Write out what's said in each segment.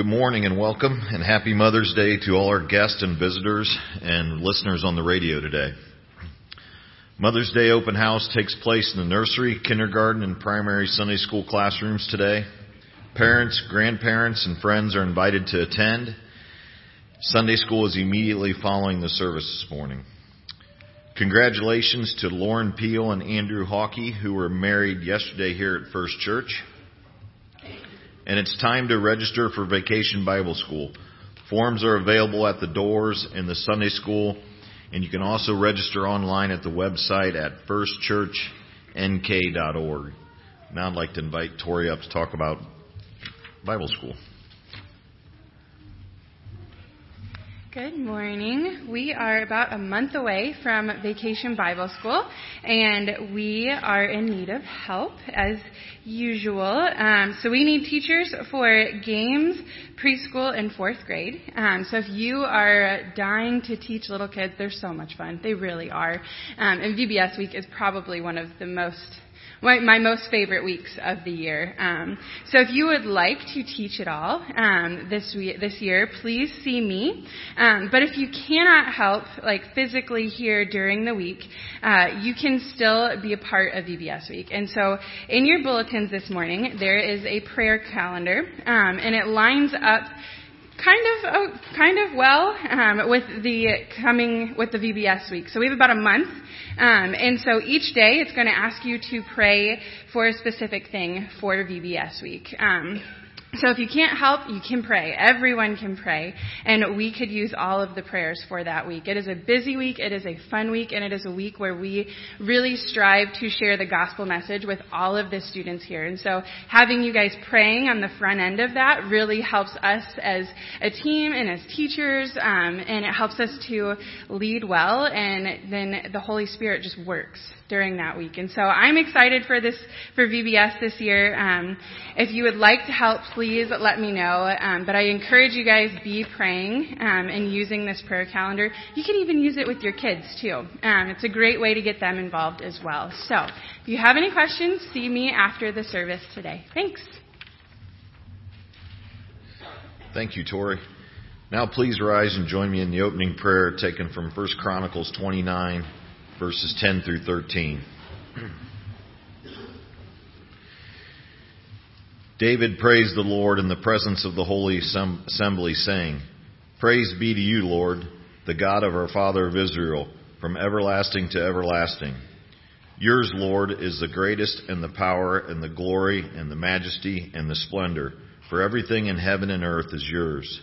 Good morning and welcome and happy Mother's Day to all our guests and visitors and listeners on the radio today. Mother's Day open house takes place in the nursery, kindergarten, and primary Sunday school classrooms today. Parents, grandparents, and friends are invited to attend. Sunday school is immediately following the service this morning. Congratulations to Lauren Peel and Andrew Hawkey, who were married yesterday here at First Church. And it's time to register for Vacation Bible School. Forms are available at the doors in the Sunday school, and you can also register online at the website at firstchurchnk.org. Now I'd like to invite Tori up to talk about Bible school. Good morning. We are about a month away from Vacation Bible School, and we are in need of help as usual. Um, so we need teachers for games, preschool, and fourth grade. Um, so if you are dying to teach little kids, they're so much fun. They really are. Um, and VBS week is probably one of the most my, my most favorite weeks of the year. Um, so if you would like to teach it all um, this week, this year, please see me. Um, but if you cannot help, like physically here during the week, uh, you can still be a part of VBS week. And so in your bulletins this morning, there is a prayer calendar, um, and it lines up kind of oh, kind of well um, with the coming with the VBS week. So we have about a month, um, and so each day it's going to ask you to pray for a specific thing for VBS week. Um, so if you can't help, you can pray. Everyone can pray. And we could use all of the prayers for that week. It is a busy week, it is a fun week, and it is a week where we really strive to share the gospel message with all of the students here. And so having you guys praying on the front end of that really helps us as a team and as teachers, um, and it helps us to lead well, and then the Holy Spirit just works during that week. And so I'm excited for this, for VBS this year. Um, if you would like to help, please let me know. Um, but I encourage you guys be praying um, and using this prayer calendar. You can even use it with your kids too. Um, it's a great way to get them involved as well. So if you have any questions, see me after the service today. Thanks. Thank you, Tori. Now please rise and join me in the opening prayer taken from 1 Chronicles 29 verses 10 through 13. David praised the Lord in the presence of the holy assembly, saying, Praise be to you, Lord, the God of our father of Israel, from everlasting to everlasting. Yours, Lord, is the greatest and the power and the glory and the majesty and the splendor, for everything in heaven and earth is yours.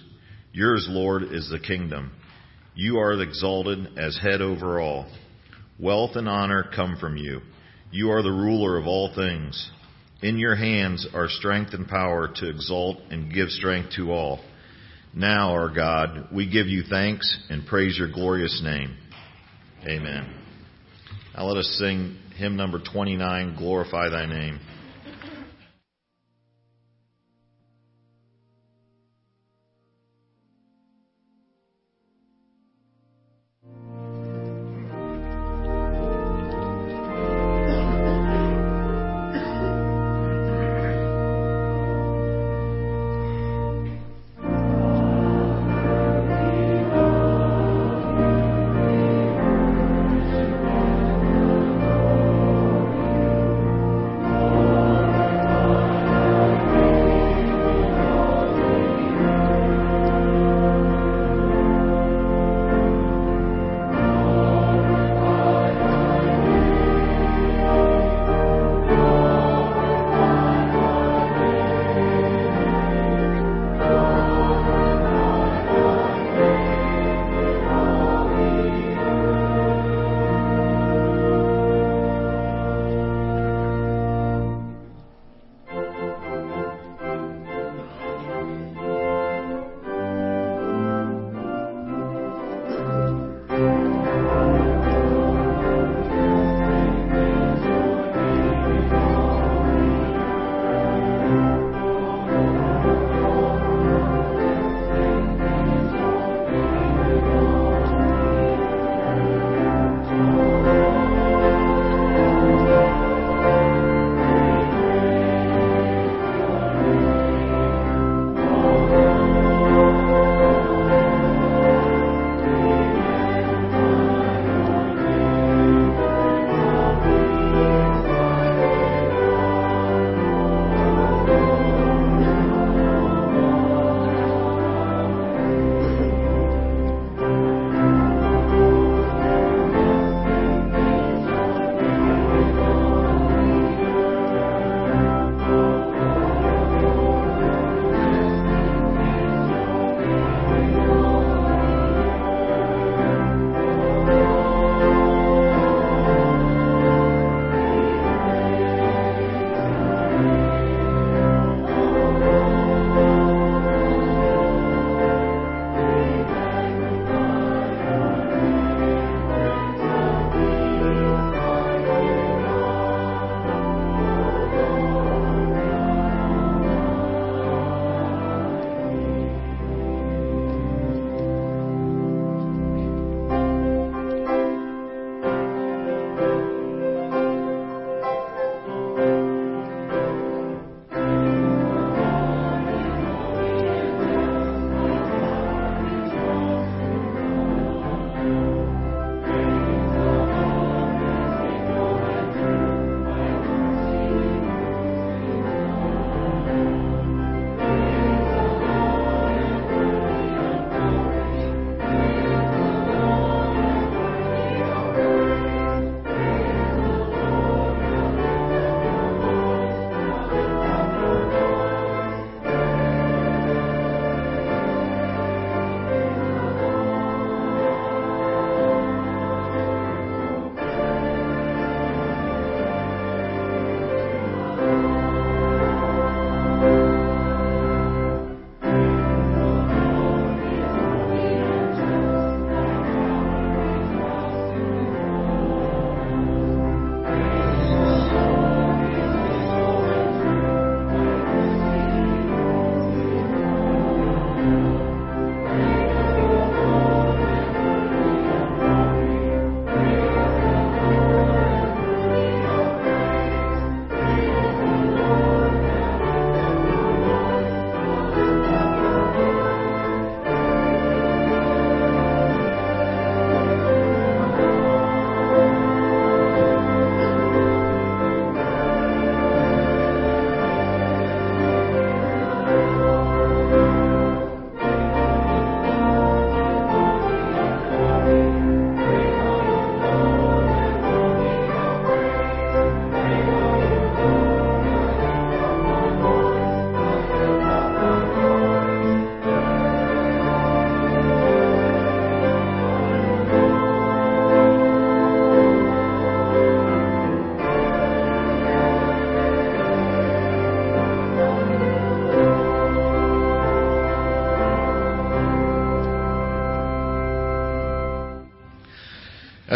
Yours, Lord, is the kingdom. You are exalted as head over all. Wealth and honor come from you. You are the ruler of all things. In your hands are strength and power to exalt and give strength to all. Now, our God, we give you thanks and praise your glorious name. Amen. Now let us sing hymn number 29, Glorify Thy Name.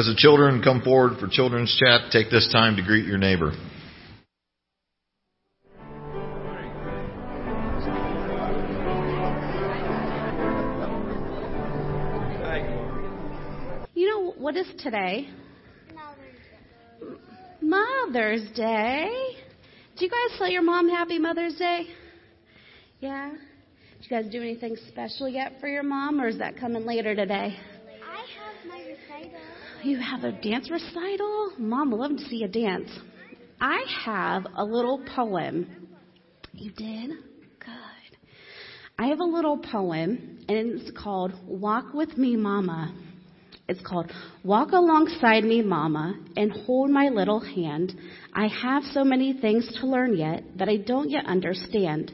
As the children come forward for children's chat, take this time to greet your neighbor. You know, what is today? Mother's Day. Do you guys tell your mom Happy Mother's Day? Yeah? Did you guys do anything special yet for your mom, or is that coming later today? I have my recital. You have a dance recital? Mom would love to see a dance. I have a little poem. You did? Good. I have a little poem, and it's called Walk With Me, Mama. It's called Walk Alongside Me, Mama, and Hold My Little Hand. I have so many things to learn yet that I don't yet understand.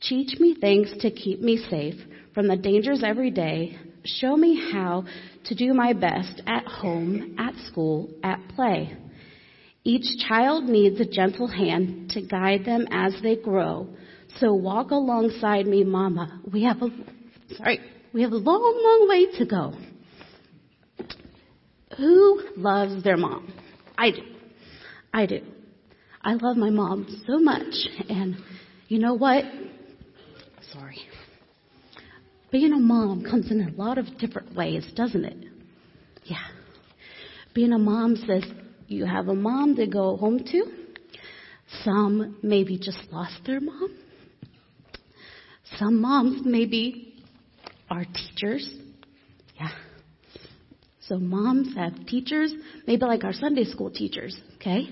Teach me things to keep me safe from the dangers every day. Show me how to do my best at home, at school, at play. Each child needs a gentle hand to guide them as they grow. So walk alongside me, Mama. We have a, sorry, we have a long, long way to go. Who loves their mom? I do. I do. I love my mom so much. And you know what? Sorry. Being a mom comes in a lot of different ways, doesn't it? Yeah. Being a mom says you have a mom to go home to. Some maybe just lost their mom. Some moms maybe are teachers. Yeah. So moms have teachers, maybe like our Sunday school teachers, okay?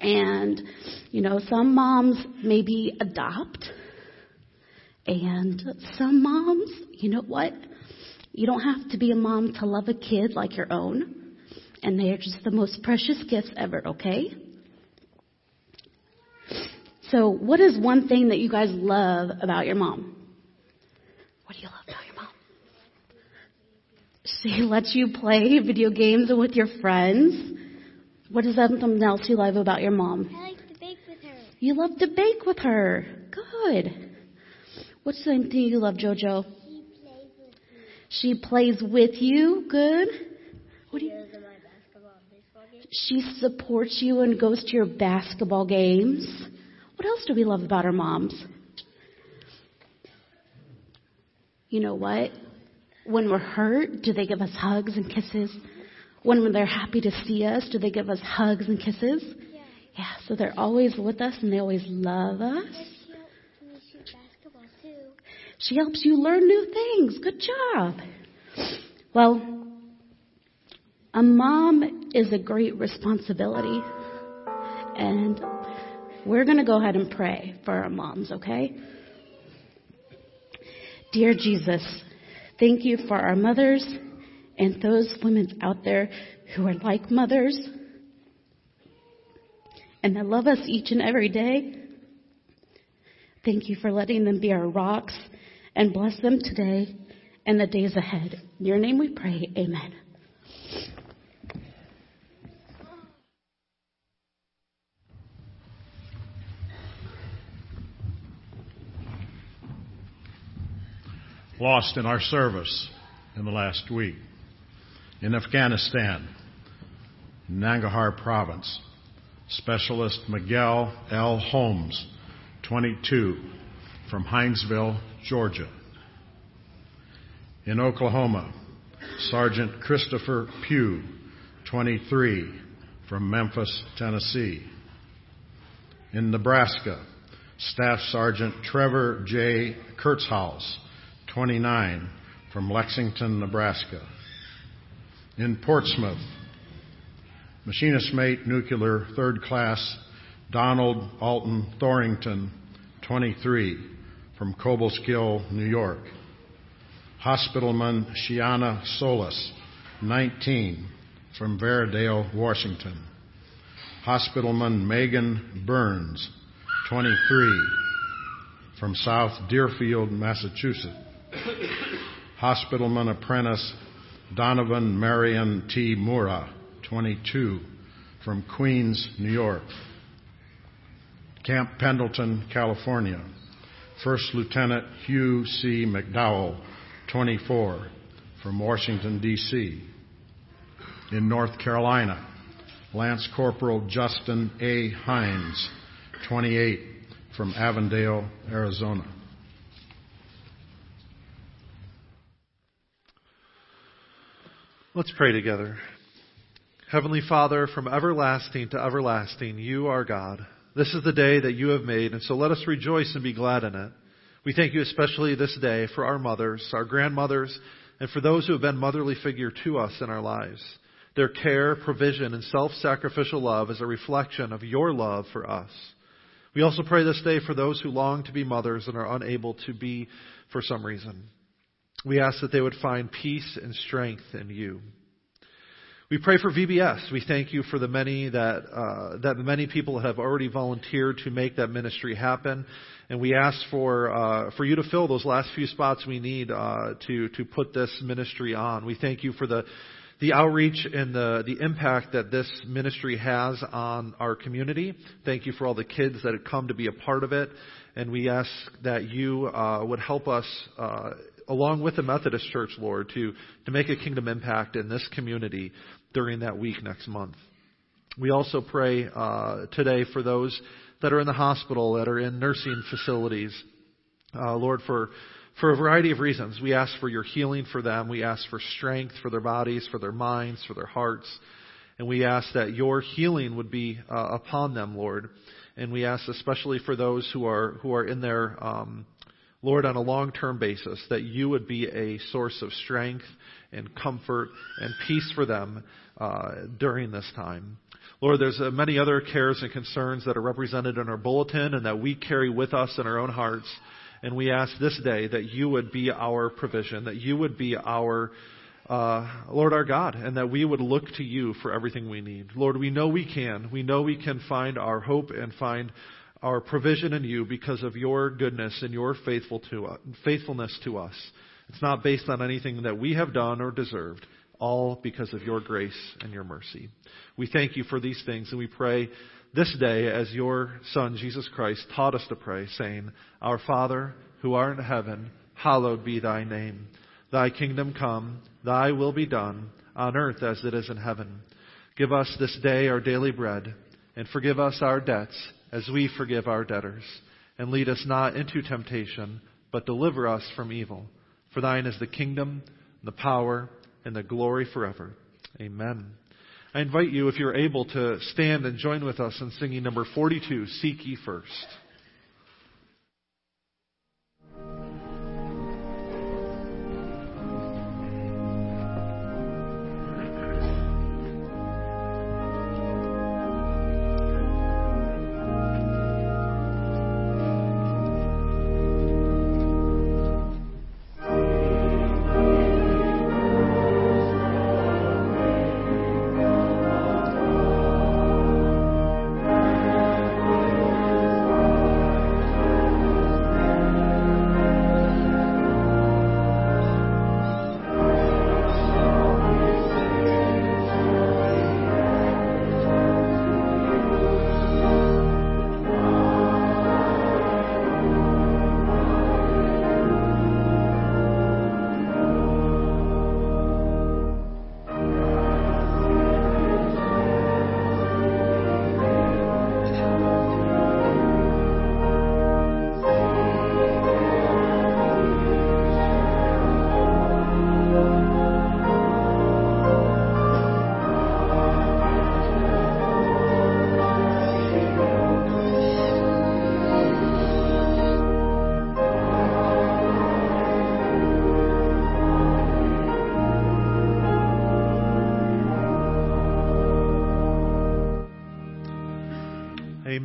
And, you know, some moms maybe adopt. And some moms, you know what? You don't have to be a mom to love a kid like your own. And they are just the most precious gifts ever, okay? So, what is one thing that you guys love about your mom? What do you love about your mom? She lets you play video games with your friends. What is something else you love about your mom? I like to bake with her. You love to bake with her. Good. What's the thing you love, JoJo? She plays with me. She plays with you. Good. What do you? Goes to my basketball and baseball games. She supports you and goes to your basketball games. What else do we love about our moms? You know what? When we're hurt, do they give us hugs and kisses? When they're happy to see us, do they give us hugs and kisses? Yeah, so they're always with us and they always love us. And she helped me shoot basketball too. She helps you learn new things. Good job. Well, a mom is a great responsibility. And we're going to go ahead and pray for our moms, okay? Dear Jesus, thank you for our mothers and those women out there who are like mothers and that love us each and every day. Thank you for letting them be our rocks and bless them today and the days ahead. In your name we pray. Amen. lost in our service in the last week. In Afghanistan, Nangarhar province, Specialist Miguel L. Holmes, 22, from Hinesville, Georgia. In Oklahoma, Sergeant Christopher Pugh, 23, from Memphis, Tennessee. In Nebraska, Staff Sergeant Trevor J. Kurtzhaus, 29, from Lexington, Nebraska. In Portsmouth, Machinist Mate Nuclear Third Class Donald Alton Thorington, 23, from Cobleskill, New York. Hospitalman Shiana Solis, 19, from Veradale, Washington. Hospitalman Megan Burns, 23, from South Deerfield, Massachusetts. Hospitalman Apprentice Donovan Marion T. Mura, 22, from Queens, New York. Camp Pendleton, California. First Lieutenant Hugh C. McDowell, 24, from Washington, D.C. in North Carolina. Lance Corporal Justin A. Hines, 28, from Avondale, Arizona. Let's pray together. Heavenly Father, from everlasting to everlasting, you are God. This is the day that you have made, and so let us rejoice and be glad in it. We thank you especially this day for our mothers, our grandmothers, and for those who have been motherly figure to us in our lives. Their care, provision, and self-sacrificial love is a reflection of your love for us. We also pray this day for those who long to be mothers and are unable to be for some reason. We ask that they would find peace and strength in you. We pray for VBS. We thank you for the many that uh, that many people have already volunteered to make that ministry happen, and we ask for uh, for you to fill those last few spots we need uh, to to put this ministry on. We thank you for the the outreach and the, the impact that this ministry has on our community. Thank you for all the kids that have come to be a part of it. And we ask that you uh, would help us uh, along with the Methodist Church, Lord, to, to make a kingdom impact in this community during that week next month. We also pray uh, today for those that are in the hospital, that are in nursing facilities. Uh, Lord, for for a variety of reasons. We ask for your healing for them. We ask for strength for their bodies, for their minds, for their hearts. And we ask that your healing would be uh, upon them, Lord. And we ask especially for those who are who are in their um, Lord, on a long term basis, that you would be a source of strength and comfort and peace for them uh, during this time. Lord, there's uh, many other cares and concerns that are represented in our bulletin and that we carry with us in our own hearts. And we ask this day that you would be our provision, that you would be our uh, Lord our God, and that we would look to you for everything we need. Lord, we know we can. We know we can find our hope and find our provision in you because of your goodness and your faithful to us, faithfulness to us. It's not based on anything that we have done or deserved, all because of your grace and your mercy. We thank you for these things and we pray this day as your Son, Jesus Christ, taught us to pray, saying, Our Father, who art in heaven, hallowed be thy name. Thy kingdom come, thy will be done, on earth as it is in heaven. Give us this day our daily bread, and forgive us our debts as we forgive our debtors. And lead us not into temptation, but deliver us from evil. For thine is the kingdom, the power, and the glory forever. Amen. I invite you, if you're able, to stand and join with us in singing number 42, Seek Ye First.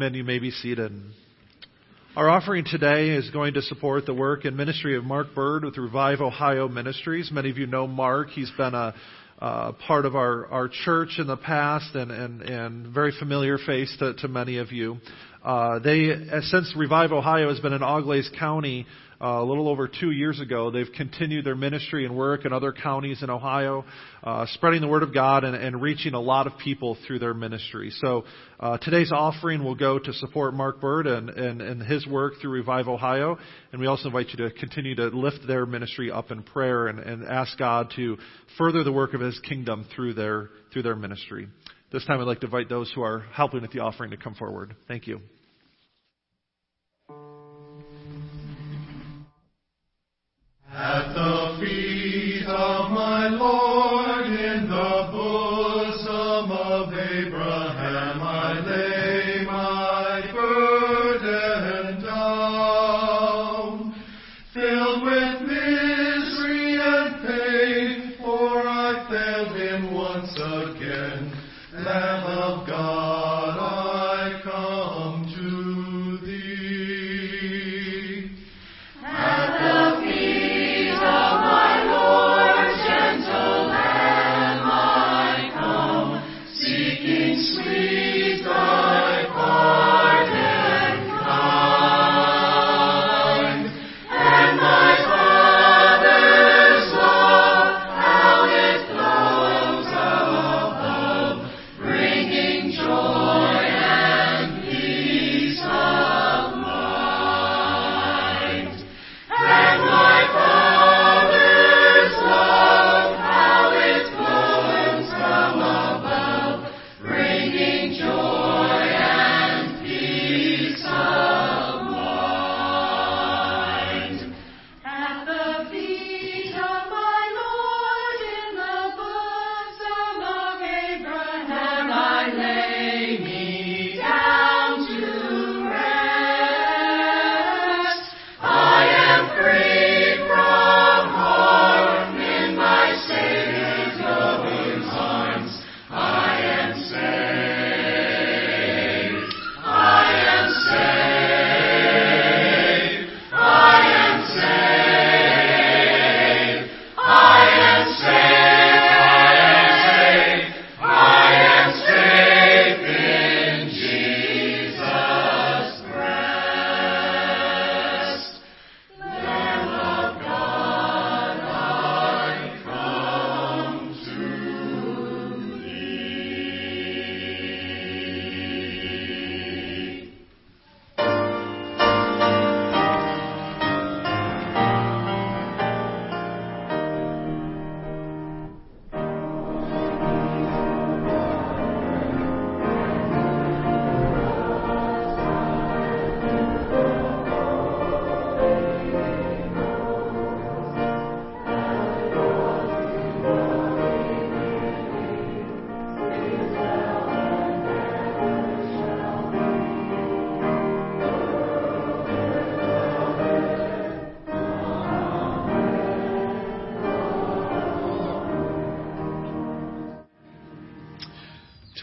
Amen. You may be seated. Our offering today is going to support the work and ministry of Mark Bird with Revive Ohio Ministries. Many of you know Mark. He's been a, uh, part of our, our church in the past and, and, and very familiar face to, to many of you. Uh, they, since Revive Ohio has been in Auglaize County, uh, a little over two years ago. They've continued their ministry and work in other counties in Ohio, uh, spreading the word of God and, and, reaching a lot of people through their ministry. So uh, today's offering will go to support Mark Bird and, and, and his work through Revive Ohio. And we also invite you to continue to lift their ministry up in prayer and, and ask God to further the work of His kingdom through their through their ministry. This time, I'd like to invite those who are helping with the offering to come forward. Thank you. At the feet of my Lord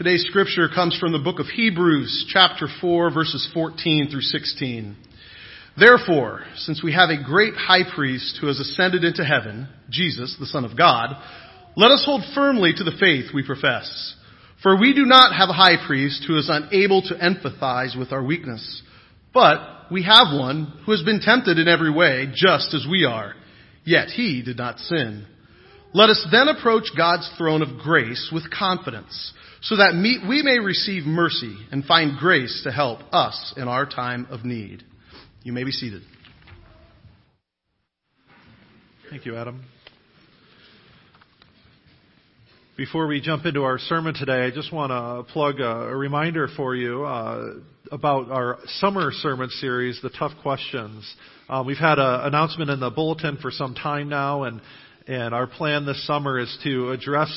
Today's scripture comes from the book of Hebrews, chapter 4, verses 14 through 16. Therefore, since we have a great high priest who has ascended into heaven, Jesus, the Son of God, let us hold firmly to the faith we profess. For we do not have a high priest who is unable to empathize with our weakness, but we have one who has been tempted in every way, just as we are, yet he did not sin. Let us then approach God's throne of grace with confidence, so that we may receive mercy and find grace to help us in our time of need. You may be seated. Thank you, Adam. Before we jump into our sermon today, I just want to plug a, reminder for you uh, about our summer sermon series, The Tough Questions. Uh, we've had an announcement in the bulletin for some time now, and, and our plan this summer is to address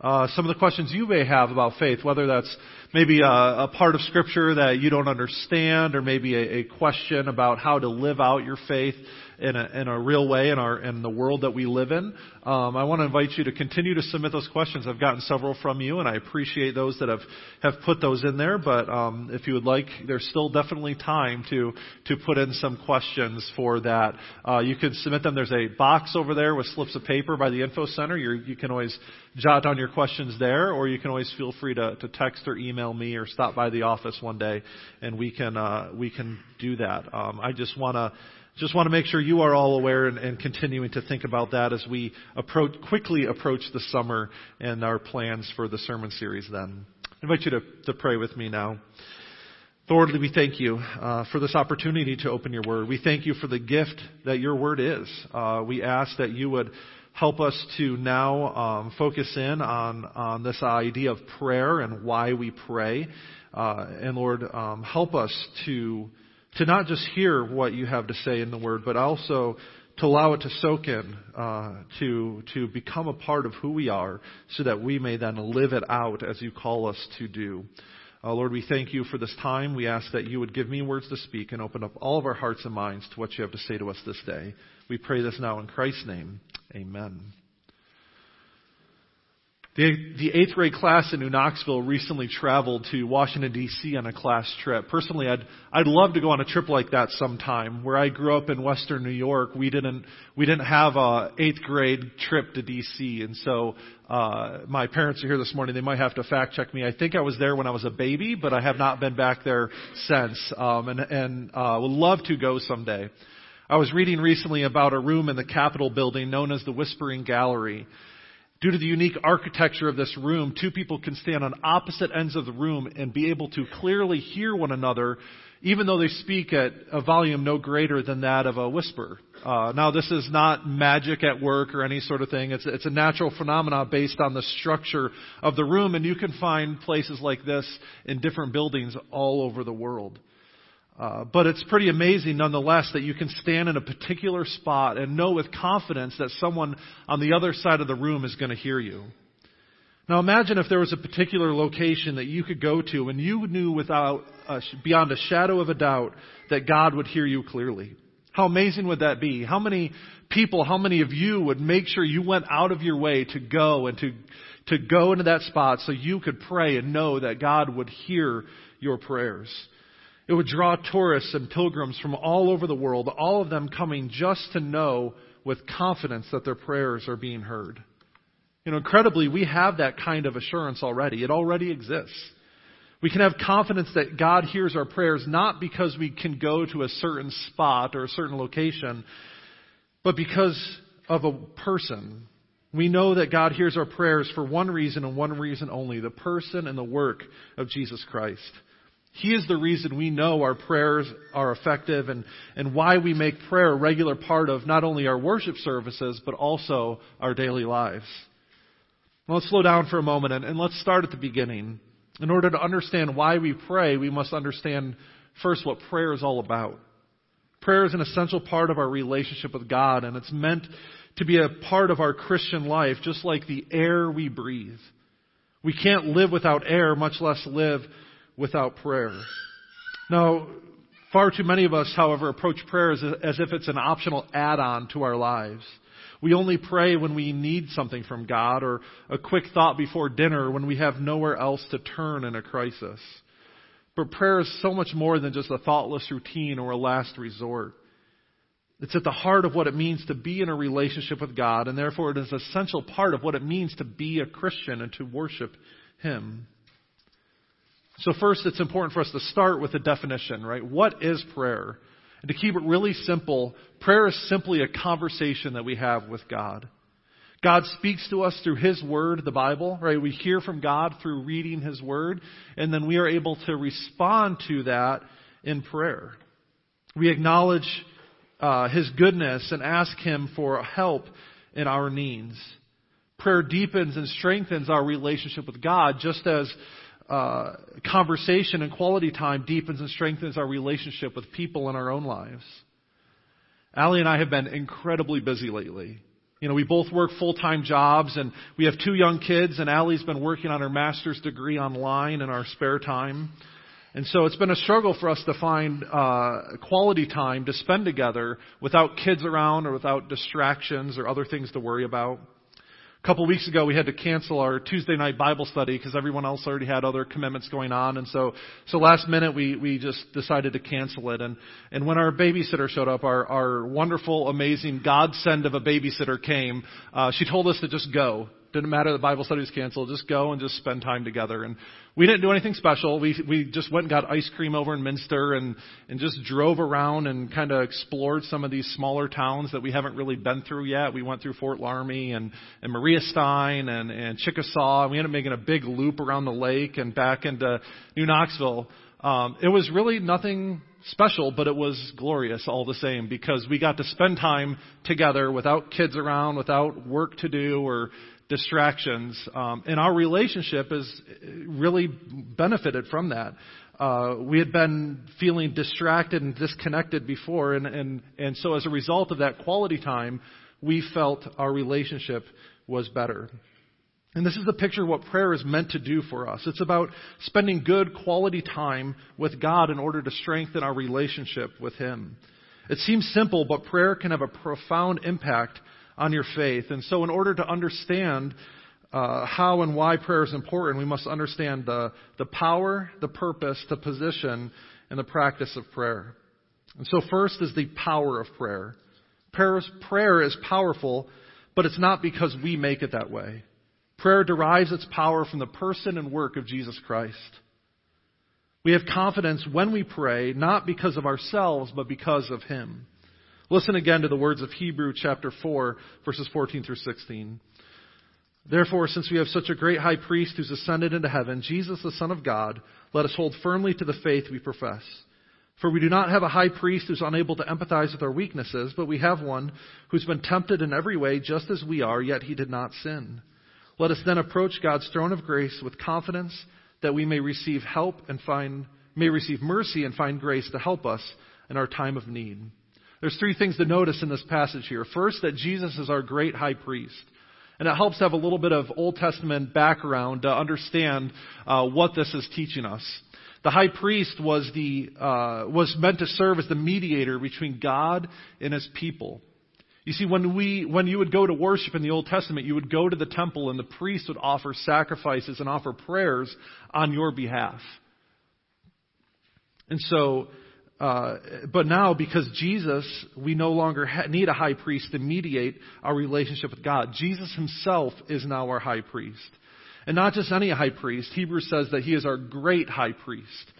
uh, some of the questions you may have about faith, whether that's maybe a, a part of Scripture that you don't understand, or maybe a, a question about how to live out your faith in a, in a real way in our in the world that we live in. Um, I want to invite you to continue to submit those questions. I've gotten several from you, and I appreciate those that have have put those in there. But um, if you would like, there's still definitely time to to put in some questions for that. Uh, you can submit them. There's a box over there with slips of paper by the info center. You're, you can always jot down your questions there, or you can always feel free to, to text or email me or stop by the office one day, and we can uh, we can do that. Um, I just want to just want to make sure you are all aware and, and, continuing to think about that as we approach quickly approach the summer and our plans for the sermon series. Then, I invite you to, to pray with me now. Lord, we thank you uh, for this opportunity to open your word. We thank you for the gift that your word is. Uh, we ask that you would help us to now um, focus in on, on this idea of prayer and why we pray. Uh, and Lord, um, help us to, to not just hear what you have to say in the word, but also to allow it to soak in, uh, to, to become a part of who we are so that we may then live it out as you call us to do. Uh, Lord, we thank you for this time. We ask that you would give me words to speak and open up all of our hearts and minds to what you have to say to us this day. We pray this now in Christ's name. Amen. The, the eighth grade class in New Knoxville recently traveled to Washington D.C. on a class trip. Personally, I'd I'd love to go on a trip like that sometime. Where I grew up in Western New York, we didn't we didn't have a eighth grade trip to D.C. And so uh, my parents are here this morning. They might have to fact check me. I think I was there when I was a baby, but I have not been back there since. Um, and and uh, would love to go someday. I was reading recently about a room in the Capitol building known as the Whispering Gallery. Due to the unique architecture of this room, two people can stand on opposite ends of the room and be able to clearly hear one another, even though they speak at a volume no greater than that of a whisper. Uh, now, this is not magic at work or any sort of thing. It's, it's a natural phenomenon based on the structure of the room, and you can find places like this in different buildings all over the world. Uh, but it's pretty amazing nonetheless that you can stand in a particular spot and know with confidence that someone on the other side of the room is going to hear you. Now imagine if there was a particular location that you could go to and you knew without, beyond a shadow of a doubt that God would hear you clearly. How amazing would that be? How many people, how many of you would make sure you went out of your way to go and to, to go into that spot so you could pray and know that God would hear your prayers? It would draw tourists and pilgrims from all over the world, all of them coming just to know with confidence that their prayers are being heard. You know, incredibly, we have that kind of assurance already. It already exists. We can have confidence that God hears our prayers not because we can go to a certain spot or a certain location, but because of a person. We know that God hears our prayers for one reason and one reason only the person and the work of Jesus Christ. He is the reason we know our prayers are effective and, and why we make prayer a regular part of not only our worship services, but also our daily lives. Well, let's slow down for a moment and, and let's start at the beginning. In order to understand why we pray, we must understand first what prayer is all about. Prayer is an essential part of our relationship with God, and it's meant to be a part of our Christian life, just like the air we breathe. We can't live without air, much less live without prayer. Now, far too many of us, however, approach prayer as, as if it's an optional add-on to our lives. We only pray when we need something from God or a quick thought before dinner when we have nowhere else to turn in a crisis. But prayer is so much more than just a thoughtless routine or a last resort. It's at the heart of what it means to be in a relationship with God, and therefore it is an essential part of what it means to be a Christian and to worship Him. So first, it's important for us to start with a definition, right? What is prayer? And to keep it really simple, prayer is simply a conversation that we have with God. God speaks to us through His Word, the Bible, right? We hear from God through reading His Word, and then we are able to respond to that in prayer. We acknowledge uh, His goodness and ask Him for help in our needs. Prayer deepens and strengthens our relationship with God, just as uh, conversation and quality time deepens and strengthens our relationship with people in our own lives. Allie and I have been incredibly busy lately. You know, we both work full-time jobs and we have two young kids and Allie's been working on her master's degree online in our spare time. And so it's been a struggle for us to find uh, quality time to spend together without kids around or without distractions or other things to worry about. A couple of weeks ago, we had to cancel our Tuesday night Bible study because everyone else already had other commitments going on, and so so last minute we we just decided to cancel it. And and when our babysitter showed up, our our wonderful, amazing godsend of a babysitter came. Uh, she told us to just go. Didn't matter the Bible study was canceled. Just go and just spend time together. And we didn't do anything special. We we just went and got ice cream over in Minster and and just drove around and kind of explored some of these smaller towns that we haven't really been through yet. We went through Fort Loramie and and Maria Stein and and Chickasaw. And we ended up making a big loop around the lake and back into New Knoxville. Um, it was really nothing special, but it was glorious all the same because we got to spend time together without kids around, without work to do or distractions. Um, and our relationship has really benefited from that. Uh, we had been feeling distracted and disconnected before, and, and, and so as a result of that quality time, we felt our relationship was better. And this is the picture of what prayer is meant to do for us. It's about spending good quality time with God in order to strengthen our relationship with Him. It seems simple, but prayer can have a profound impact on your faith. And so, in order to understand uh, how and why prayer is important, we must understand the, the power, the purpose, the position, and the practice of prayer. And so, first is the power of prayer. Prayer is, prayer is powerful, but it's not because we make it that way. Prayer derives its power from the person and work of Jesus Christ. We have confidence when we pray, not because of ourselves, but because of Him. Listen again to the words of Hebrew chapter 4, verses 14 through 16. Therefore, since we have such a great high priest who's ascended into heaven, Jesus the Son of God, let us hold firmly to the faith we profess. For we do not have a high priest who's unable to empathize with our weaknesses, but we have one who's been tempted in every way just as we are, yet he did not sin. Let us then approach God's throne of grace with confidence that we may receive help and find, may receive mercy and find grace to help us in our time of need. There's three things to notice in this passage here. First, that Jesus is our great high priest. And it helps have a little bit of Old Testament background to understand uh, what this is teaching us. The high priest was the uh, was meant to serve as the mediator between God and His people. You see, when, we, when you would go to worship in the Old Testament, you would go to the temple and the priest would offer sacrifices and offer prayers on your behalf. And so, uh, but now because Jesus, we no longer ha- need a high priest to mediate our relationship with God. Jesus himself is now our high priest. And not just any high priest. Hebrews says that he is our great high priest.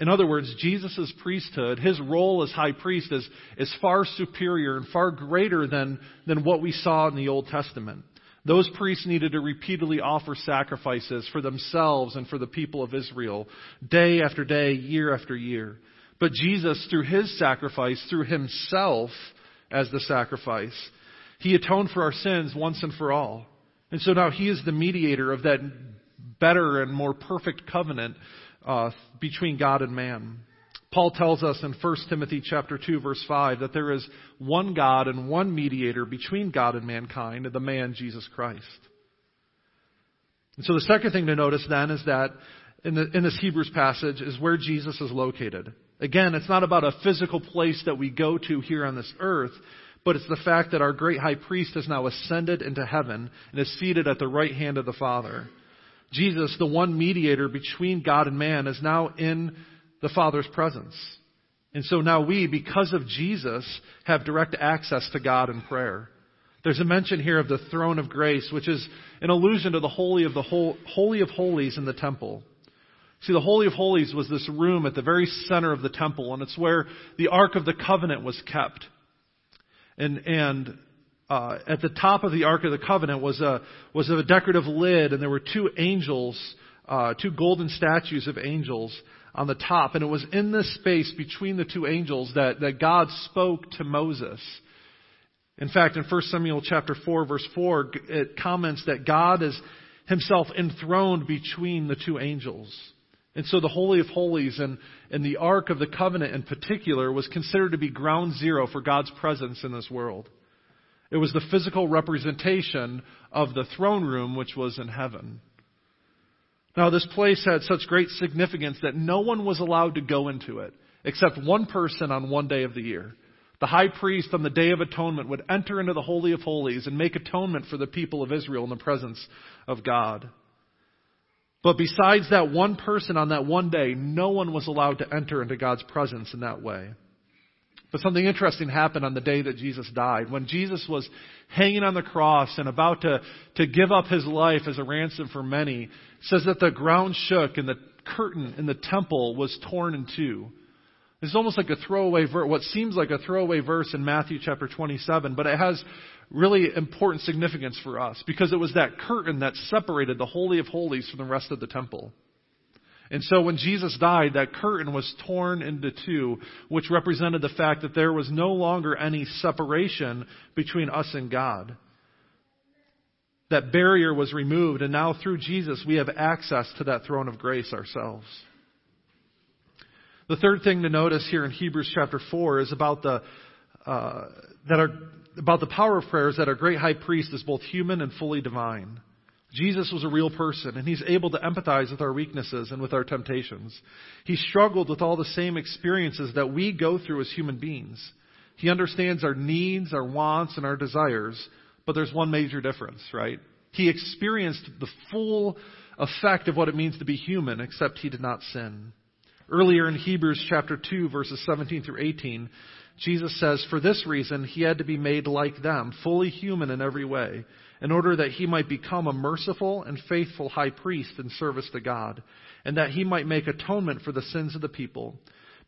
In other words, Jesus' priesthood, his role as high priest is, is far superior and far greater than, than what we saw in the Old Testament. Those priests needed to repeatedly offer sacrifices for themselves and for the people of Israel, day after day, year after year. But Jesus, through his sacrifice, through himself as the sacrifice, he atoned for our sins once and for all. And so now he is the mediator of that better and more perfect covenant uh, between God and man. Paul tells us in 1 Timothy chapter 2 verse 5 that there is one God and one mediator between God and mankind, the man Jesus Christ. And so the second thing to notice then is that in, the, in this Hebrews passage is where Jesus is located. Again, it's not about a physical place that we go to here on this earth, but it's the fact that our great high priest has now ascended into heaven and is seated at the right hand of the Father. Jesus, the one mediator between God and man, is now in the Father's presence. And so now we, because of Jesus, have direct access to God in prayer. There's a mention here of the throne of grace, which is an allusion to the holy of the whole, holy of holies in the temple. See, the holy of holies was this room at the very center of the temple, and it's where the ark of the covenant was kept. And and uh, at the top of the Ark of the Covenant was a, was a decorative lid, and there were two angels, uh, two golden statues of angels on the top. And it was in this space between the two angels that, that God spoke to Moses. In fact, in 1 Samuel chapter 4, verse 4, it comments that God is himself enthroned between the two angels. And so the Holy of Holies and, and the Ark of the Covenant in particular was considered to be ground zero for God's presence in this world. It was the physical representation of the throne room which was in heaven. Now, this place had such great significance that no one was allowed to go into it except one person on one day of the year. The high priest on the Day of Atonement would enter into the Holy of Holies and make atonement for the people of Israel in the presence of God. But besides that one person on that one day, no one was allowed to enter into God's presence in that way. But something interesting happened on the day that Jesus died. When Jesus was hanging on the cross and about to, to give up his life as a ransom for many, says that the ground shook and the curtain in the temple was torn in two. It's almost like a throwaway verse, what seems like a throwaway verse in Matthew chapter 27, but it has really important significance for us because it was that curtain that separated the Holy of Holies from the rest of the temple. And so when Jesus died, that curtain was torn into two, which represented the fact that there was no longer any separation between us and God. That barrier was removed, and now through Jesus, we have access to that throne of grace ourselves. The third thing to notice here in Hebrews chapter 4 is about the, uh, that our, about the power of prayers that our great high priest is both human and fully divine. Jesus was a real person, and he's able to empathize with our weaknesses and with our temptations. He struggled with all the same experiences that we go through as human beings. He understands our needs, our wants, and our desires, but there's one major difference, right? He experienced the full effect of what it means to be human, except he did not sin. Earlier in Hebrews chapter 2, verses 17 through 18, Jesus says, For this reason, he had to be made like them, fully human in every way in order that he might become a merciful and faithful high priest in service to God, and that he might make atonement for the sins of the people.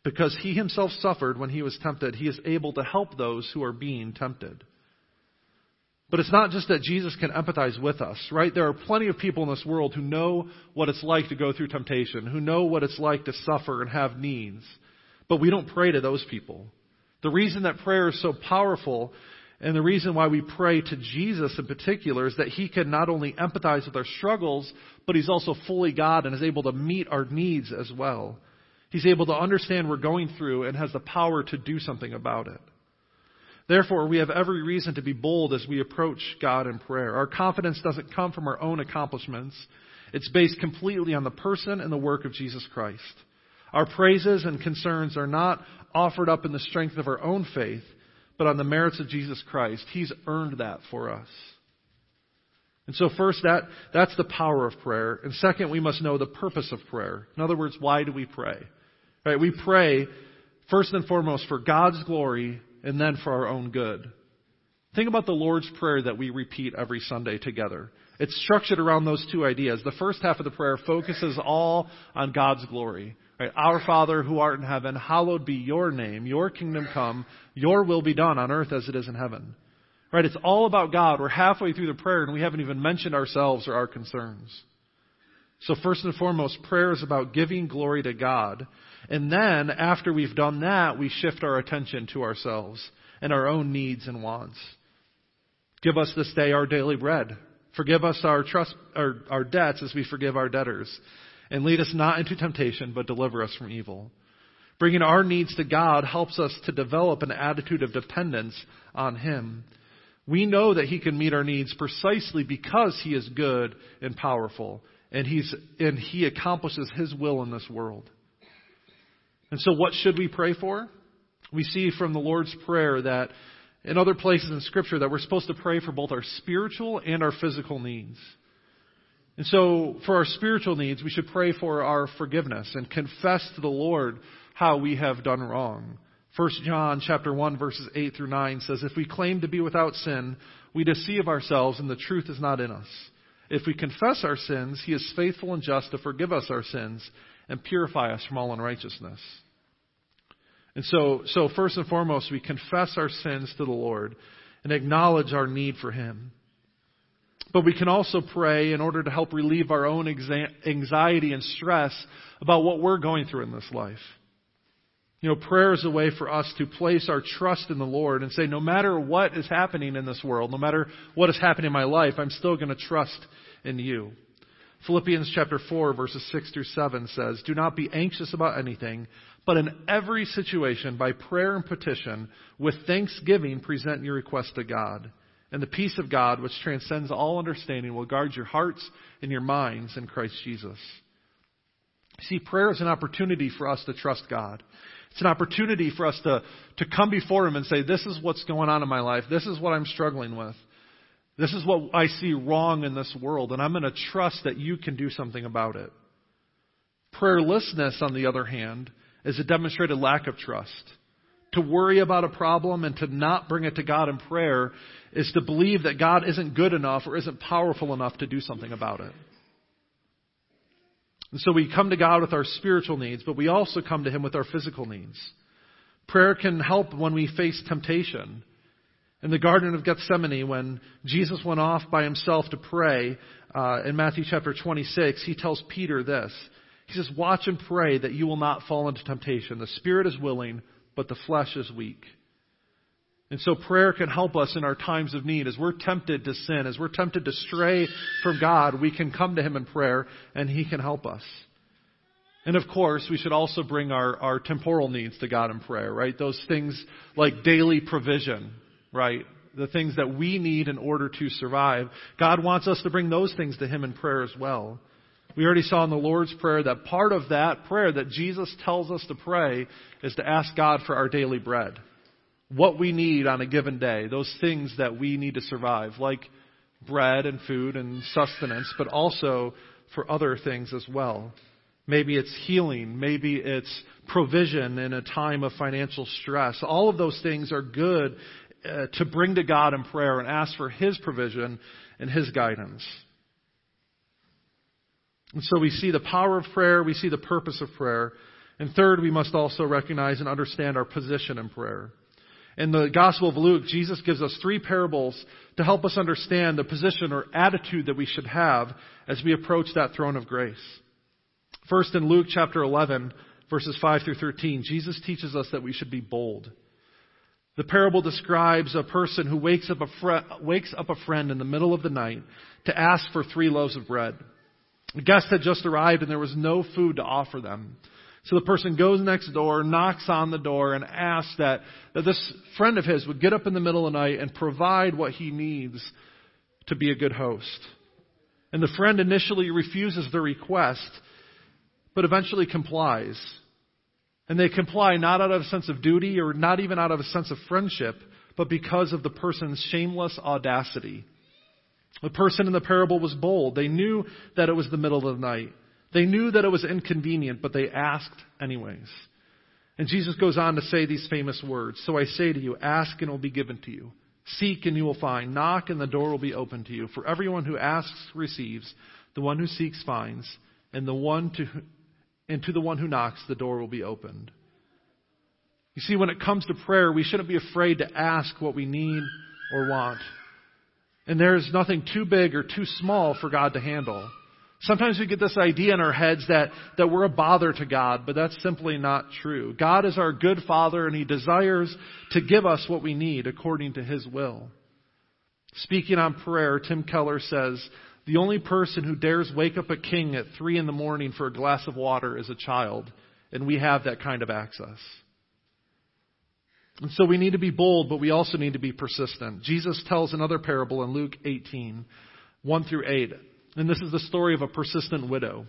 Because he himself suffered when he was tempted, he is able to help those who are being tempted. But it's not just that Jesus can empathize with us, right? There are plenty of people in this world who know what it's like to go through temptation, who know what it's like to suffer and have needs. But we don't pray to those people. The reason that prayer is so powerful and the reason why we pray to Jesus in particular is that He can not only empathize with our struggles, but He's also fully God and is able to meet our needs as well. He's able to understand we're going through and has the power to do something about it. Therefore, we have every reason to be bold as we approach God in prayer. Our confidence doesn't come from our own accomplishments. It's based completely on the person and the work of Jesus Christ. Our praises and concerns are not offered up in the strength of our own faith, but on the merits of Jesus Christ. He's earned that for us. And so first that, that's the power of prayer. And second, we must know the purpose of prayer. In other words, why do we pray? Right? We pray first and foremost for God's glory and then for our own good. Think about the Lord's Prayer that we repeat every Sunday together. It's structured around those two ideas. The first half of the prayer focuses all on God's glory. Right? Our Father who art in heaven, hallowed be your name. Your kingdom come. Your will be done on earth as it is in heaven. Right? It's all about God. We're halfway through the prayer and we haven't even mentioned ourselves or our concerns. So first and foremost, prayer is about giving glory to God. And then, after we've done that, we shift our attention to ourselves and our own needs and wants. Give us this day our daily bread. Forgive us our trust, our, our debts as we forgive our debtors and lead us not into temptation, but deliver us from evil. Bringing our needs to God helps us to develop an attitude of dependence on Him. We know that He can meet our needs precisely because He is good and powerful, and, he's, and He accomplishes His will in this world. And so, what should we pray for? We see from the Lord's Prayer that in other places in Scripture that we're supposed to pray for both our spiritual and our physical needs. And so, for our spiritual needs, we should pray for our forgiveness and confess to the Lord how we have done wrong. 1 John chapter 1 verses 8 through 9 says, If we claim to be without sin, we deceive ourselves and the truth is not in us. If we confess our sins, he is faithful and just to forgive us our sins and purify us from all unrighteousness. And so, so first and foremost, we confess our sins to the Lord and acknowledge our need for him. But we can also pray in order to help relieve our own anxiety and stress about what we're going through in this life. You know, prayer is a way for us to place our trust in the Lord and say, no matter what is happening in this world, no matter what is happening in my life, I'm still going to trust in you. Philippians chapter 4 verses 6 through 7 says, Do not be anxious about anything, but in every situation, by prayer and petition, with thanksgiving, present your request to God. And the peace of God, which transcends all understanding, will guard your hearts and your minds in Christ Jesus. See, prayer is an opportunity for us to trust God. It's an opportunity for us to, to come before Him and say, This is what's going on in my life. This is what I'm struggling with. This is what I see wrong in this world, and I'm going to trust that you can do something about it. Prayerlessness, on the other hand, is a demonstrated lack of trust. To worry about a problem and to not bring it to God in prayer is to believe that God isn't good enough or isn't powerful enough to do something about it. And so we come to God with our spiritual needs, but we also come to Him with our physical needs. Prayer can help when we face temptation. In the Garden of Gethsemane, when Jesus went off by himself to pray, uh, in Matthew chapter 26, he tells Peter this. He says, Watch and pray that you will not fall into temptation. The spirit is willing, but the flesh is weak. And so prayer can help us in our times of need. As we're tempted to sin, as we're tempted to stray from God, we can come to Him in prayer and He can help us. And of course, we should also bring our, our temporal needs to God in prayer, right? Those things like daily provision, right? The things that we need in order to survive. God wants us to bring those things to Him in prayer as well. We already saw in the Lord's Prayer that part of that prayer that Jesus tells us to pray is to ask God for our daily bread. What we need on a given day, those things that we need to survive, like bread and food and sustenance, but also for other things as well. Maybe it's healing. Maybe it's provision in a time of financial stress. All of those things are good uh, to bring to God in prayer and ask for His provision and His guidance. And so we see the power of prayer, we see the purpose of prayer. And third, we must also recognize and understand our position in prayer. In the Gospel of Luke, Jesus gives us three parables to help us understand the position or attitude that we should have as we approach that throne of grace. First, in Luke chapter 11, verses 5 through 13, Jesus teaches us that we should be bold. The parable describes a person who wakes up a, fr- wakes up a friend in the middle of the night to ask for three loaves of bread. The guest had just arrived and there was no food to offer them. So the person goes next door, knocks on the door, and asks that, that this friend of his would get up in the middle of the night and provide what he needs to be a good host. And the friend initially refuses the request, but eventually complies. And they comply not out of a sense of duty or not even out of a sense of friendship, but because of the person's shameless audacity. The person in the parable was bold. They knew that it was the middle of the night. They knew that it was inconvenient, but they asked anyways. And Jesus goes on to say these famous words. So I say to you, ask and it will be given to you. Seek and you will find. Knock and the door will be opened to you. For everyone who asks receives. The one who seeks finds. And the one to and to the one who knocks, the door will be opened. You see, when it comes to prayer, we shouldn't be afraid to ask what we need or want. And there's nothing too big or too small for God to handle. Sometimes we get this idea in our heads that, that we're a bother to God, but that's simply not true. God is our good Father and He desires to give us what we need according to His will. Speaking on prayer, Tim Keller says, the only person who dares wake up a king at three in the morning for a glass of water is a child, and we have that kind of access. And so we need to be bold, but we also need to be persistent. Jesus tells another parable in Luke 18, 1 through 8. And this is the story of a persistent widow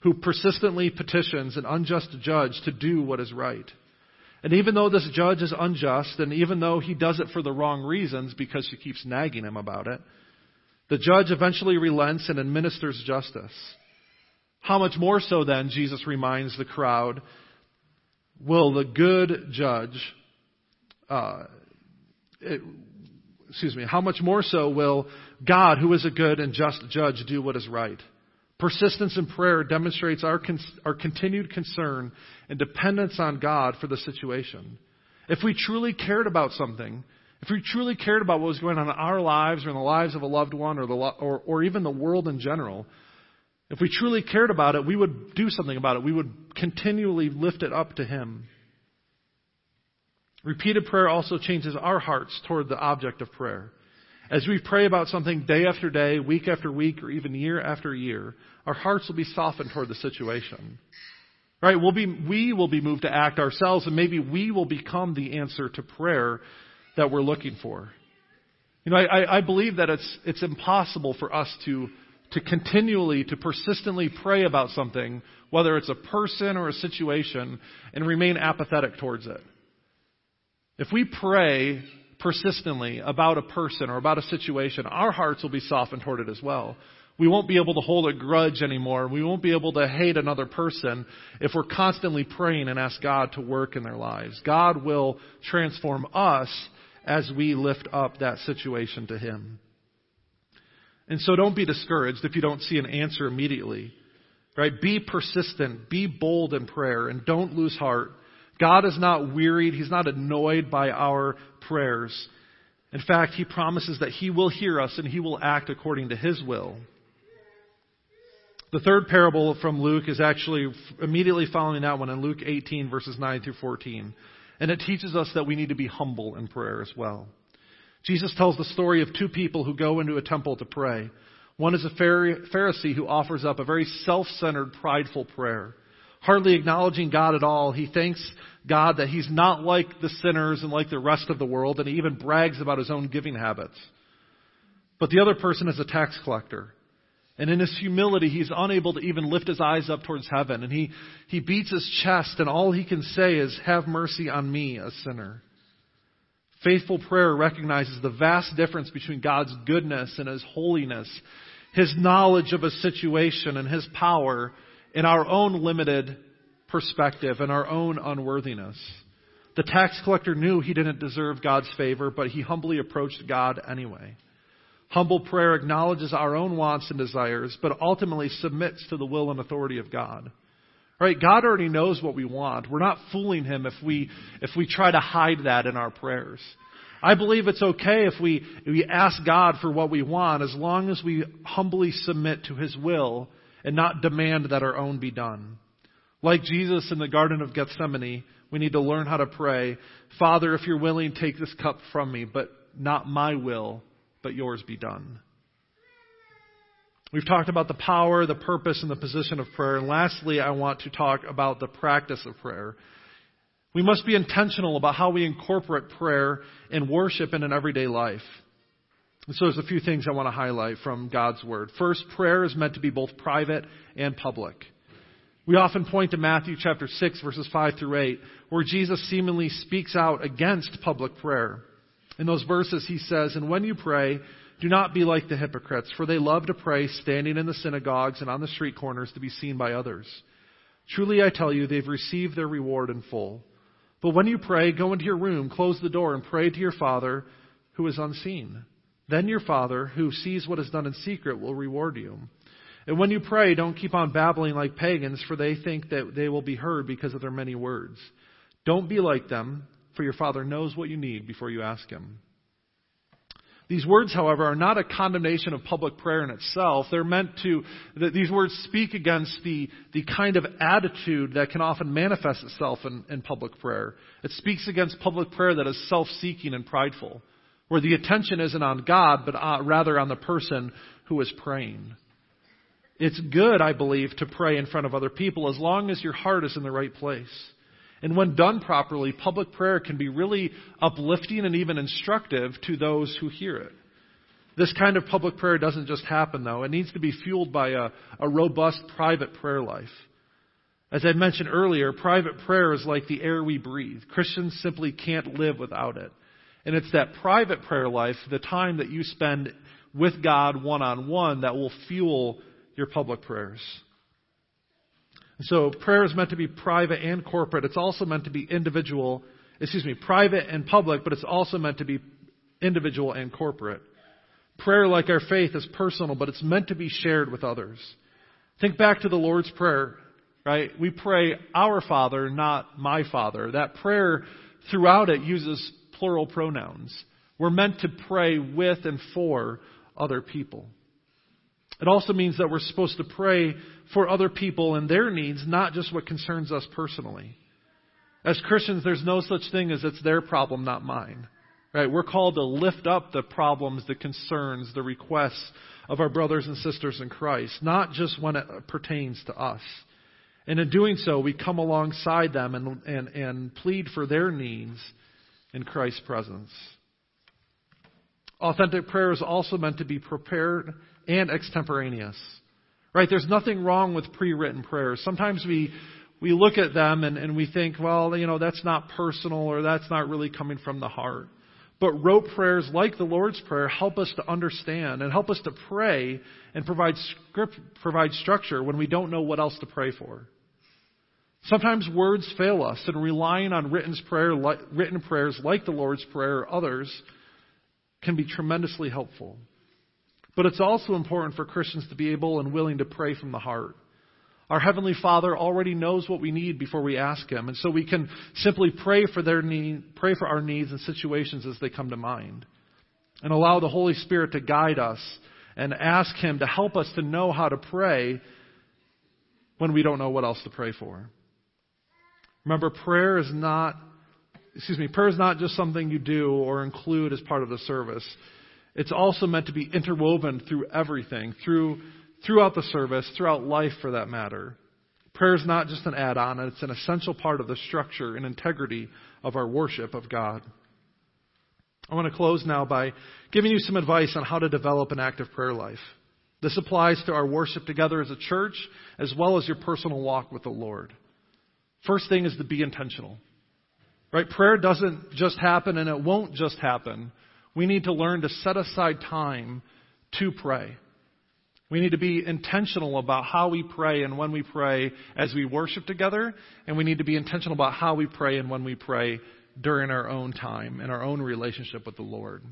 who persistently petitions an unjust judge to do what is right. And even though this judge is unjust, and even though he does it for the wrong reasons because she keeps nagging him about it, the judge eventually relents and administers justice. How much more so then, Jesus reminds the crowd, will the good judge, uh, excuse me, how much more so will God, who is a good and just judge, do what is right? Persistence in prayer demonstrates our, con- our continued concern and dependence on God for the situation. If we truly cared about something, if we truly cared about what was going on in our lives or in the lives of a loved one or, the, or, or even the world in general, if we truly cared about it, we would do something about it. We would continually lift it up to Him. Repeated prayer also changes our hearts toward the object of prayer. As we pray about something day after day, week after week, or even year after year, our hearts will be softened toward the situation. Right? We'll be, we will be moved to act ourselves, and maybe we will become the answer to prayer that we're looking for. You know, I, I believe that it's, it's impossible for us to, to continually, to persistently pray about something, whether it's a person or a situation, and remain apathetic towards it. If we pray persistently about a person or about a situation, our hearts will be softened toward it as well. We won't be able to hold a grudge anymore. We won't be able to hate another person if we're constantly praying and ask God to work in their lives. God will transform us as we lift up that situation to Him. And so don't be discouraged if you don't see an answer immediately. Right? Be persistent. Be bold in prayer and don't lose heart. God is not wearied. He's not annoyed by our prayers. In fact, He promises that He will hear us and He will act according to His will. The third parable from Luke is actually immediately following that one in Luke 18, verses 9 through 14. And it teaches us that we need to be humble in prayer as well. Jesus tells the story of two people who go into a temple to pray. One is a Pharisee who offers up a very self centered, prideful prayer. Hardly acknowledging God at all, he thanks God that he's not like the sinners and like the rest of the world, and he even brags about his own giving habits. But the other person is a tax collector. And in his humility, he's unable to even lift his eyes up towards heaven. And he, he beats his chest, and all he can say is, Have mercy on me, a sinner. Faithful prayer recognizes the vast difference between God's goodness and his holiness, his knowledge of a situation and his power, in our own limited perspective and our own unworthiness. The tax collector knew he didn't deserve God's favor, but he humbly approached God anyway. Humble prayer acknowledges our own wants and desires, but ultimately submits to the will and authority of God. Right? God already knows what we want. We're not fooling him if we if we try to hide that in our prayers. I believe it's okay if we if we ask God for what we want as long as we humbly submit to his will and not demand that our own be done. Like Jesus in the Garden of Gethsemane, we need to learn how to pray, Father, if you're willing, take this cup from me, but not my will, but yours be done. We've talked about the power, the purpose, and the position of prayer. And lastly, I want to talk about the practice of prayer. We must be intentional about how we incorporate prayer and worship in an everyday life. And so there's a few things I want to highlight from God's Word. First, prayer is meant to be both private and public. We often point to Matthew chapter 6 verses 5 through 8, where Jesus seemingly speaks out against public prayer. In those verses, he says, And when you pray, do not be like the hypocrites, for they love to pray standing in the synagogues and on the street corners to be seen by others. Truly I tell you, they've received their reward in full. But when you pray, go into your room, close the door, and pray to your Father who is unseen. Then your Father, who sees what is done in secret, will reward you. And when you pray, don't keep on babbling like pagans, for they think that they will be heard because of their many words. Don't be like them for your Father knows what you need before you ask Him. These words, however, are not a condemnation of public prayer in itself. They're meant to, these words speak against the, the kind of attitude that can often manifest itself in, in public prayer. It speaks against public prayer that is self-seeking and prideful, where the attention isn't on God, but uh, rather on the person who is praying. It's good, I believe, to pray in front of other people as long as your heart is in the right place. And when done properly, public prayer can be really uplifting and even instructive to those who hear it. This kind of public prayer doesn't just happen, though. It needs to be fueled by a, a robust private prayer life. As I mentioned earlier, private prayer is like the air we breathe. Christians simply can't live without it. And it's that private prayer life, the time that you spend with God one on one, that will fuel your public prayers. So prayer is meant to be private and corporate. It's also meant to be individual, excuse me, private and public, but it's also meant to be individual and corporate. Prayer, like our faith, is personal, but it's meant to be shared with others. Think back to the Lord's Prayer, right? We pray, Our Father, not my Father. That prayer throughout it uses plural pronouns. We're meant to pray with and for other people. It also means that we're supposed to pray for other people and their needs, not just what concerns us personally. As Christians, there's no such thing as it's their problem, not mine. Right? We're called to lift up the problems, the concerns, the requests of our brothers and sisters in Christ, not just when it pertains to us. And in doing so, we come alongside them and, and, and plead for their needs in Christ's presence. Authentic prayer is also meant to be prepared and extemporaneous. Right? There's nothing wrong with pre-written prayers. Sometimes we, we look at them and, and we think, well, you know, that's not personal or that's not really coming from the heart. But rote prayers like the Lord's Prayer help us to understand and help us to pray and provide script, provide structure when we don't know what else to pray for. Sometimes words fail us, and relying on written, prayer, written prayers like the Lord's Prayer or others can be tremendously helpful. But it's also important for Christians to be able and willing to pray from the heart. Our Heavenly Father already knows what we need before we ask Him, and so we can simply pray for their need, pray for our needs and situations as they come to mind, and allow the Holy Spirit to guide us and ask Him to help us to know how to pray when we don't know what else to pray for. Remember, prayer is not, excuse me, prayer is not just something you do or include as part of the service. It's also meant to be interwoven through everything, through throughout the service, throughout life for that matter. Prayer is not just an add on, it's an essential part of the structure and integrity of our worship of God. I want to close now by giving you some advice on how to develop an active prayer life. This applies to our worship together as a church as well as your personal walk with the Lord. First thing is to be intentional. Right? Prayer doesn't just happen and it won't just happen. We need to learn to set aside time to pray. We need to be intentional about how we pray and when we pray as we worship together, and we need to be intentional about how we pray and when we pray during our own time and our own relationship with the Lord.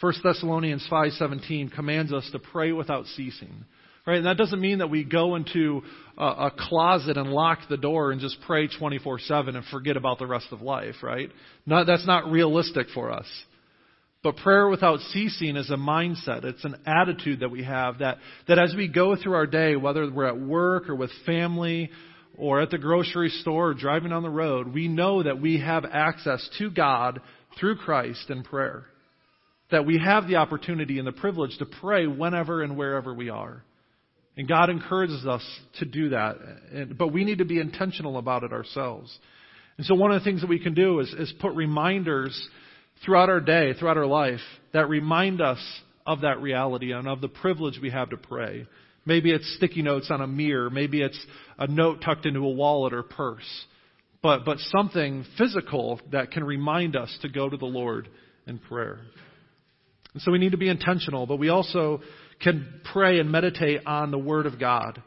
1 Thessalonians 5:17 commands us to pray without ceasing. Right? And that doesn't mean that we go into a, a closet and lock the door and just pray 24/7 and forget about the rest of life, right? Not, that's not realistic for us. But prayer without ceasing is a mindset. It's an attitude that we have that, that as we go through our day, whether we're at work or with family or at the grocery store or driving on the road, we know that we have access to God through Christ in prayer. That we have the opportunity and the privilege to pray whenever and wherever we are. And God encourages us to do that. But we need to be intentional about it ourselves. And so one of the things that we can do is, is put reminders throughout our day, throughout our life, that remind us of that reality and of the privilege we have to pray. Maybe it's sticky notes on a mirror. Maybe it's a note tucked into a wallet or purse. But, but something physical that can remind us to go to the Lord in prayer. And so we need to be intentional, but we also can pray and meditate on the Word of God.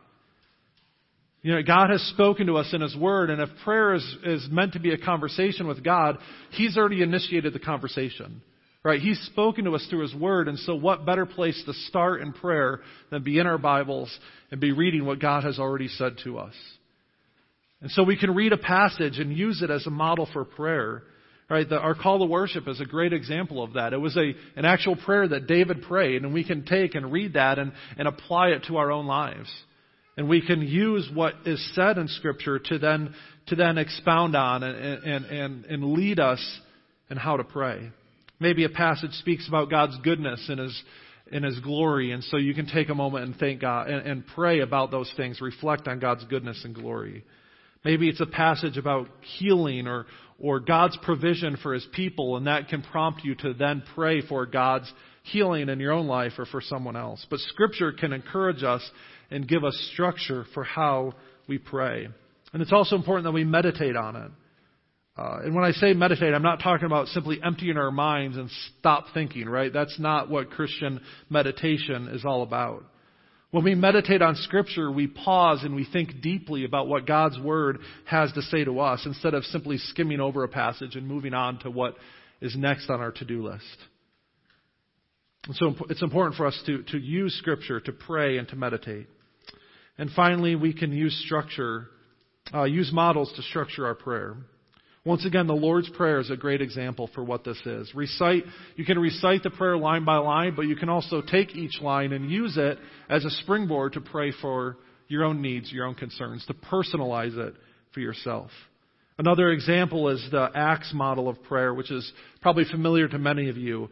You know, God has spoken to us in His Word, and if prayer is, is meant to be a conversation with God, He's already initiated the conversation. Right? He's spoken to us through His Word, and so what better place to start in prayer than be in our Bibles and be reading what God has already said to us? And so we can read a passage and use it as a model for prayer. Right? The, our call to worship is a great example of that. It was a, an actual prayer that David prayed, and we can take and read that and, and apply it to our own lives. And we can use what is said in Scripture to then, to then expound on and, and, and, and lead us in how to pray. Maybe a passage speaks about God's goodness and His, and His glory, and so you can take a moment and thank God and, and pray about those things, reflect on God's goodness and glory. Maybe it's a passage about healing or, or God's provision for His people, and that can prompt you to then pray for God's healing in your own life or for someone else. But Scripture can encourage us and give us structure for how we pray. And it's also important that we meditate on it. Uh, and when I say meditate, I'm not talking about simply emptying our minds and stop thinking, right? That's not what Christian meditation is all about. When we meditate on Scripture, we pause and we think deeply about what God's Word has to say to us instead of simply skimming over a passage and moving on to what is next on our to do list. And so it's important for us to, to use Scripture to pray and to meditate. And finally, we can use structure, uh, use models to structure our prayer. Once again, the Lord's Prayer is a great example for what this is. Recite, you can recite the prayer line by line, but you can also take each line and use it as a springboard to pray for your own needs, your own concerns, to personalize it for yourself. Another example is the ACTS model of prayer, which is probably familiar to many of you.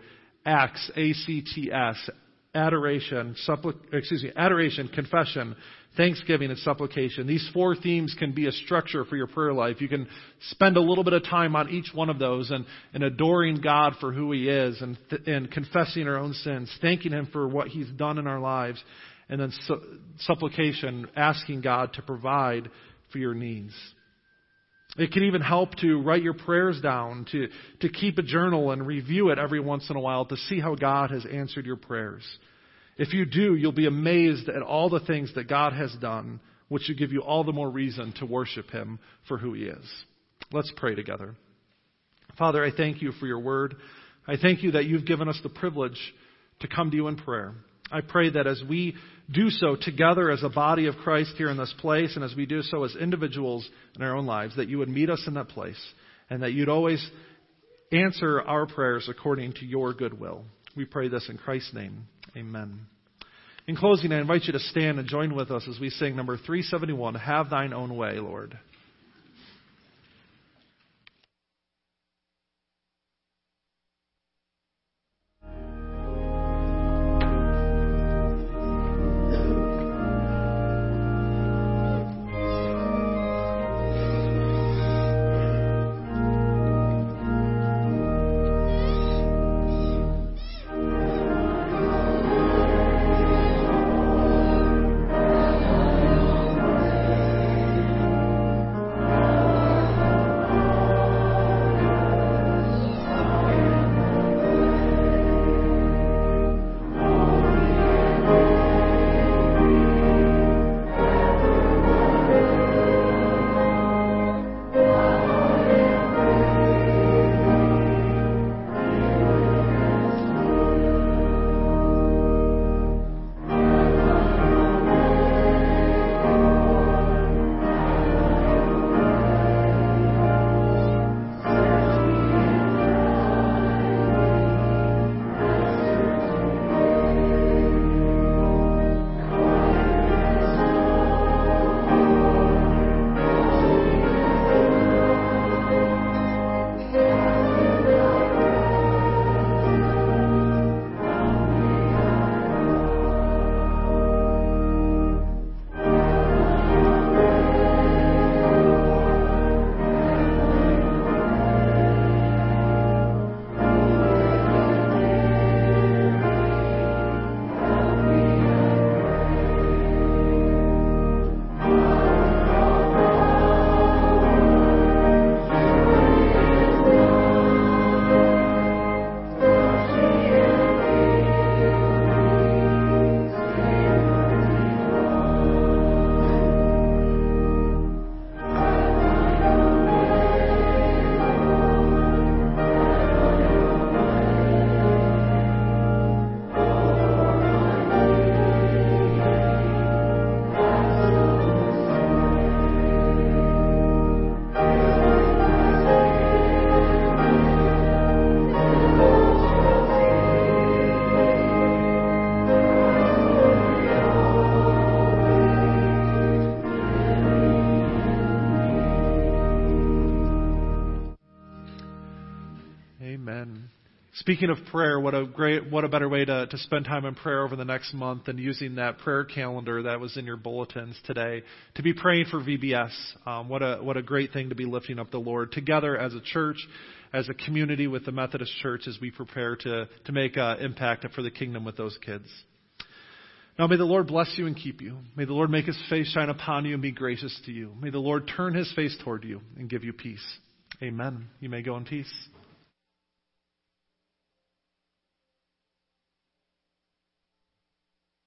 ACTS, A-C-T-S, adoration, suppli- excuse me, adoration, confession, thanksgiving, and supplication. These four themes can be a structure for your prayer life. You can spend a little bit of time on each one of those and, and adoring God for who He is and, th- and confessing our own sins, thanking Him for what He's done in our lives, and then su- supplication, asking God to provide for your needs. It can even help to write your prayers down, to, to keep a journal and review it every once in a while to see how God has answered your prayers. If you do, you'll be amazed at all the things that God has done, which should give you all the more reason to worship Him for who He is. Let's pray together. Father, I thank you for your word. I thank you that you've given us the privilege to come to you in prayer. I pray that as we do so together as a body of Christ here in this place, and as we do so as individuals in our own lives, that you would meet us in that place, and that you'd always answer our prayers according to your good will. We pray this in Christ's name. Amen. In closing, I invite you to stand and join with us as we sing number 371, Have Thine Own Way, Lord. Speaking of prayer, what a great, what a better way to, to spend time in prayer over the next month than using that prayer calendar that was in your bulletins today to be praying for VBS. Um, what a what a great thing to be lifting up the Lord together as a church, as a community with the Methodist Church as we prepare to to make an impact for the kingdom with those kids. Now may the Lord bless you and keep you. May the Lord make his face shine upon you and be gracious to you. May the Lord turn his face toward you and give you peace. Amen. You may go in peace.